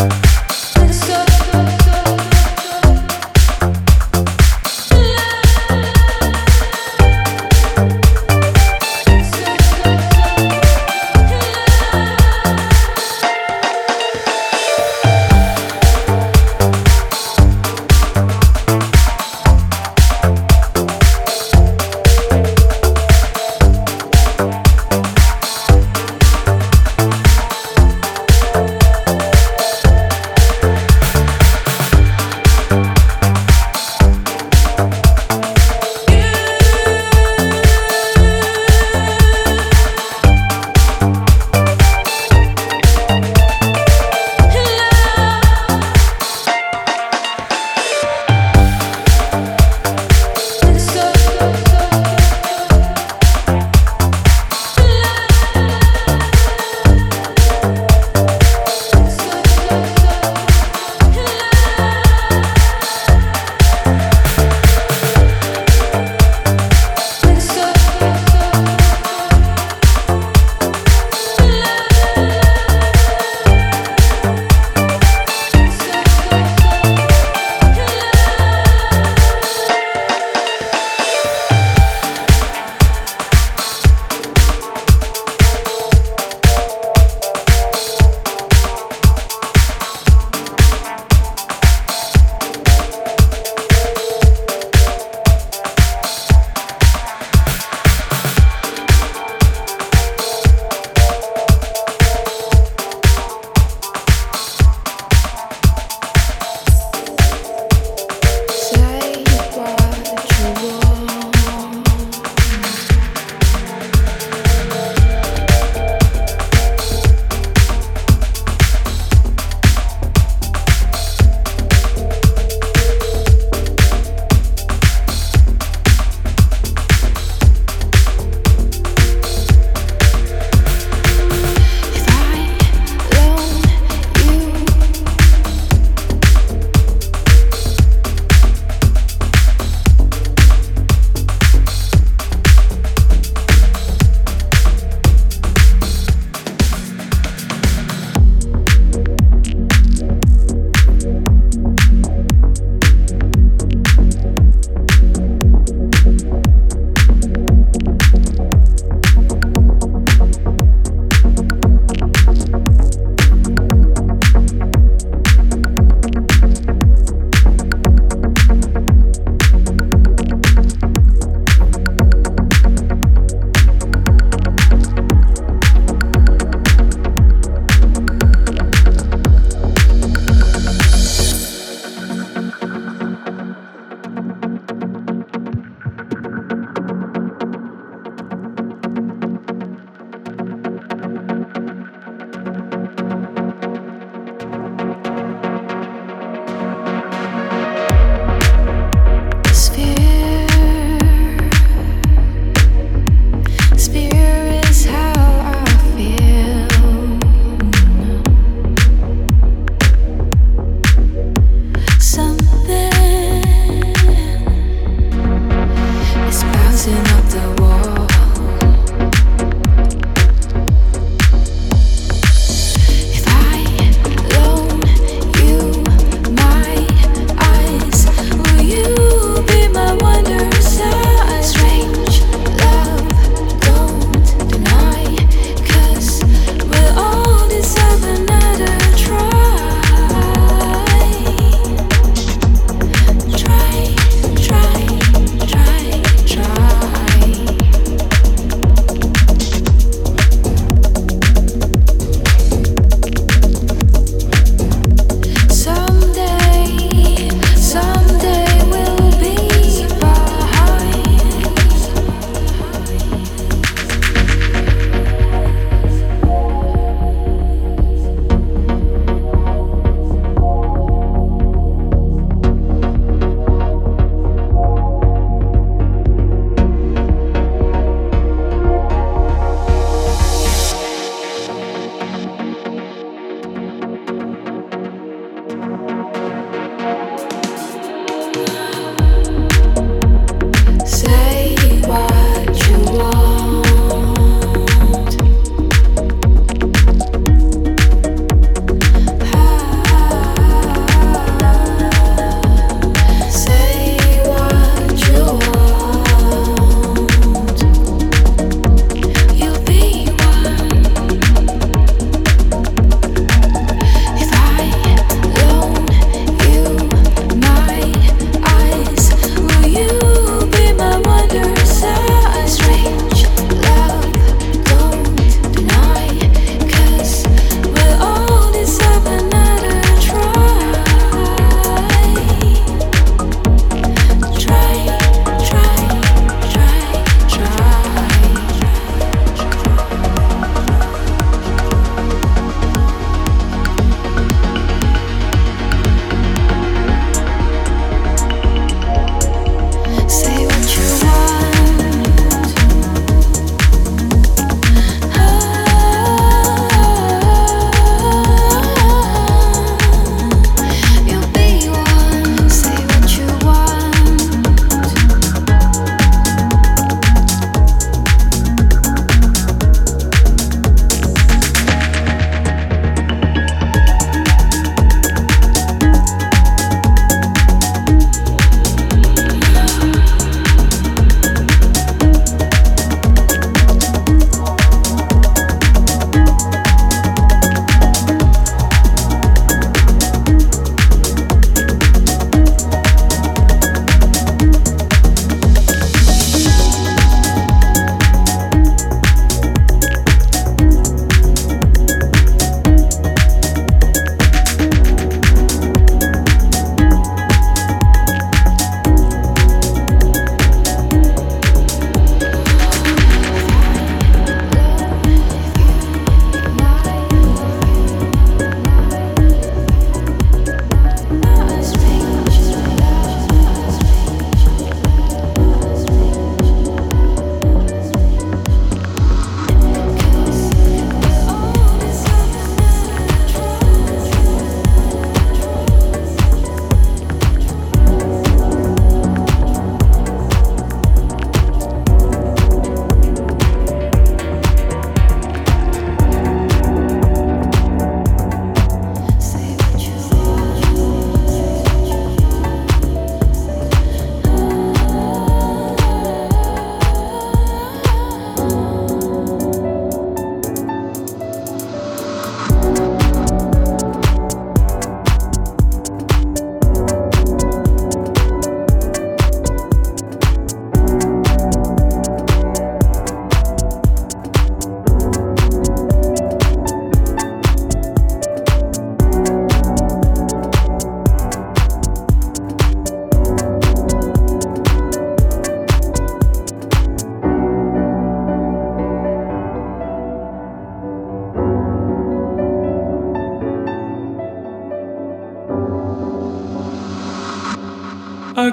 Bye.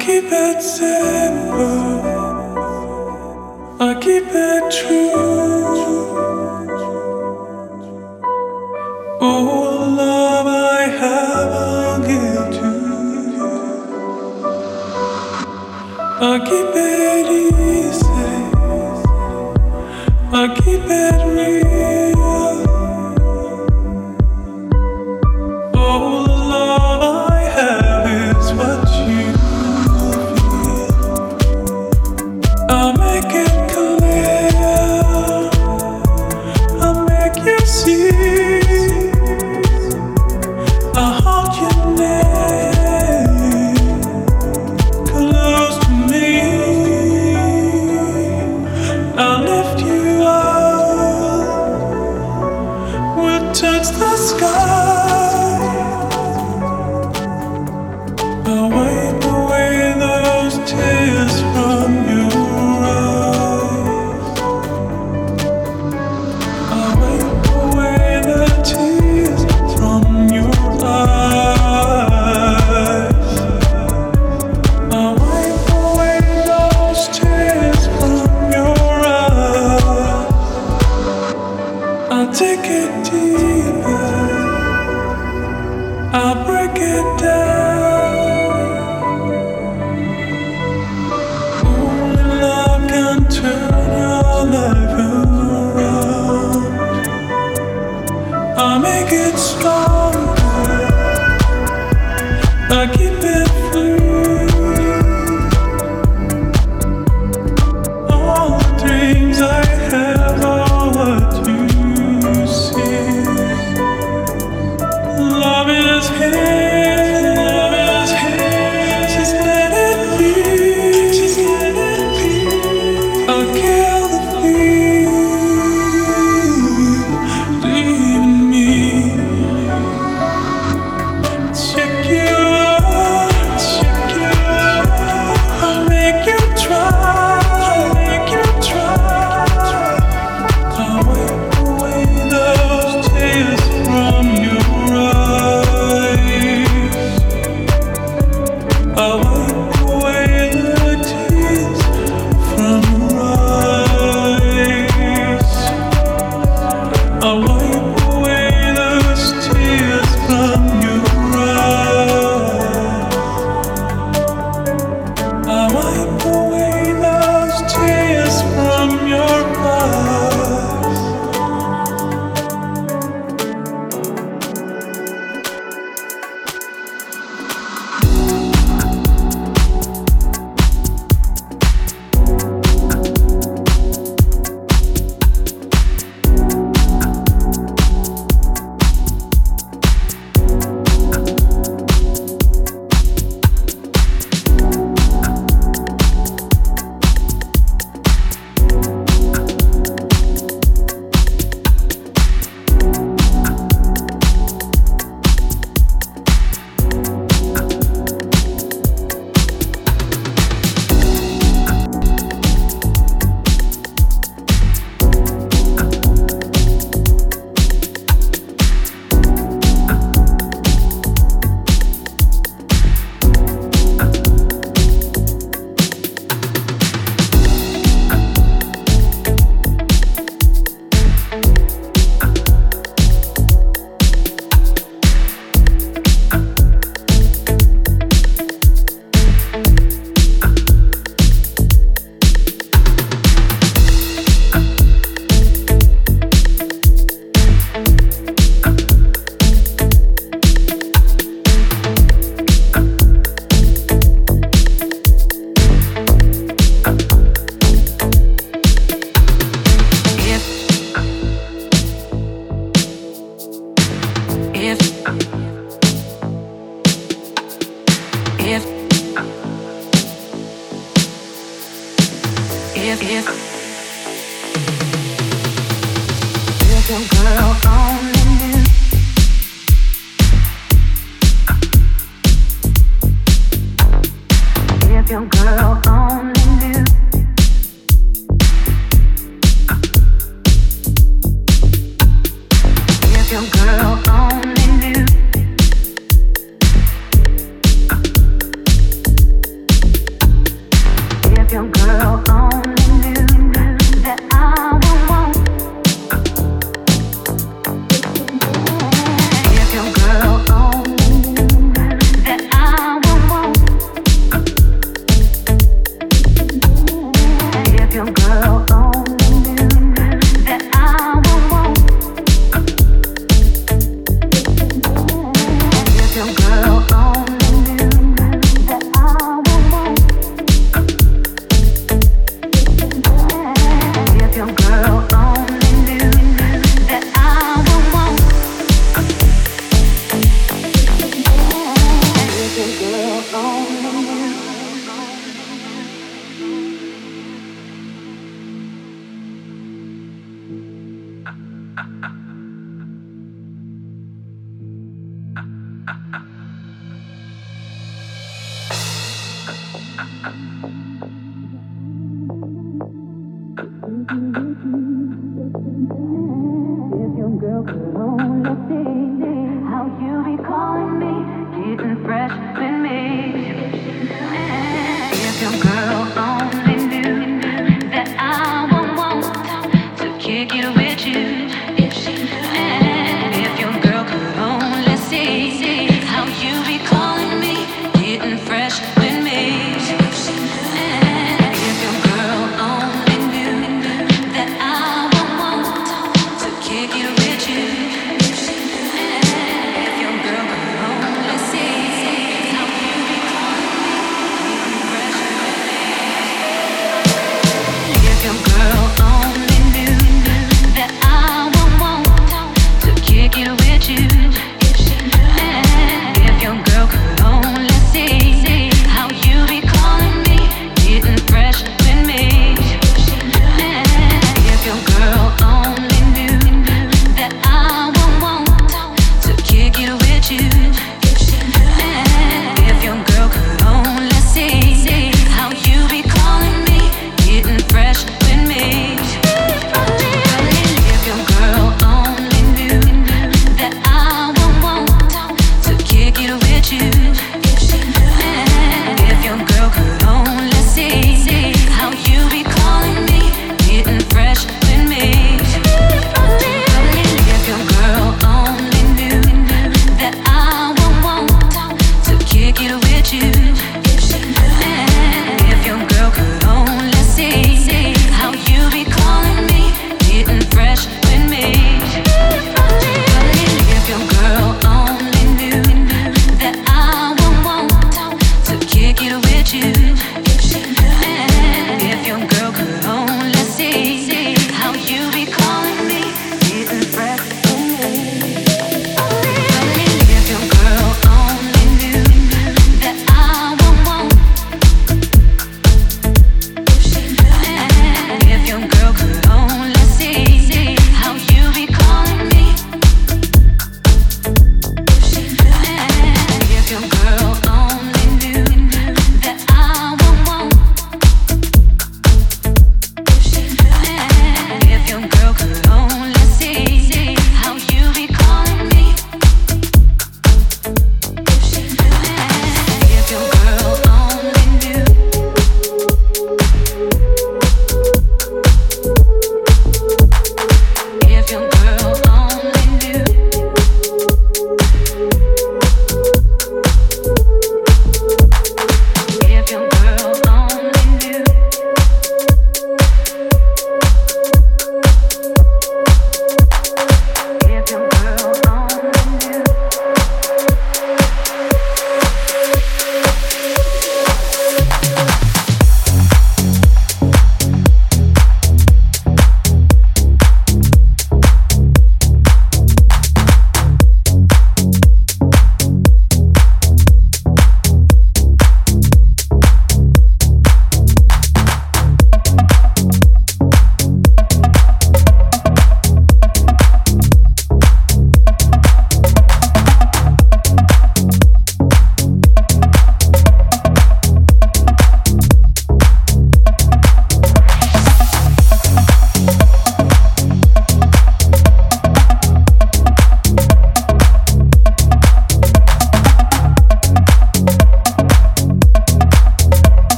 keep it simple. I keep it true. All love I have, I'll give to you. I keep it easy. I keep it real.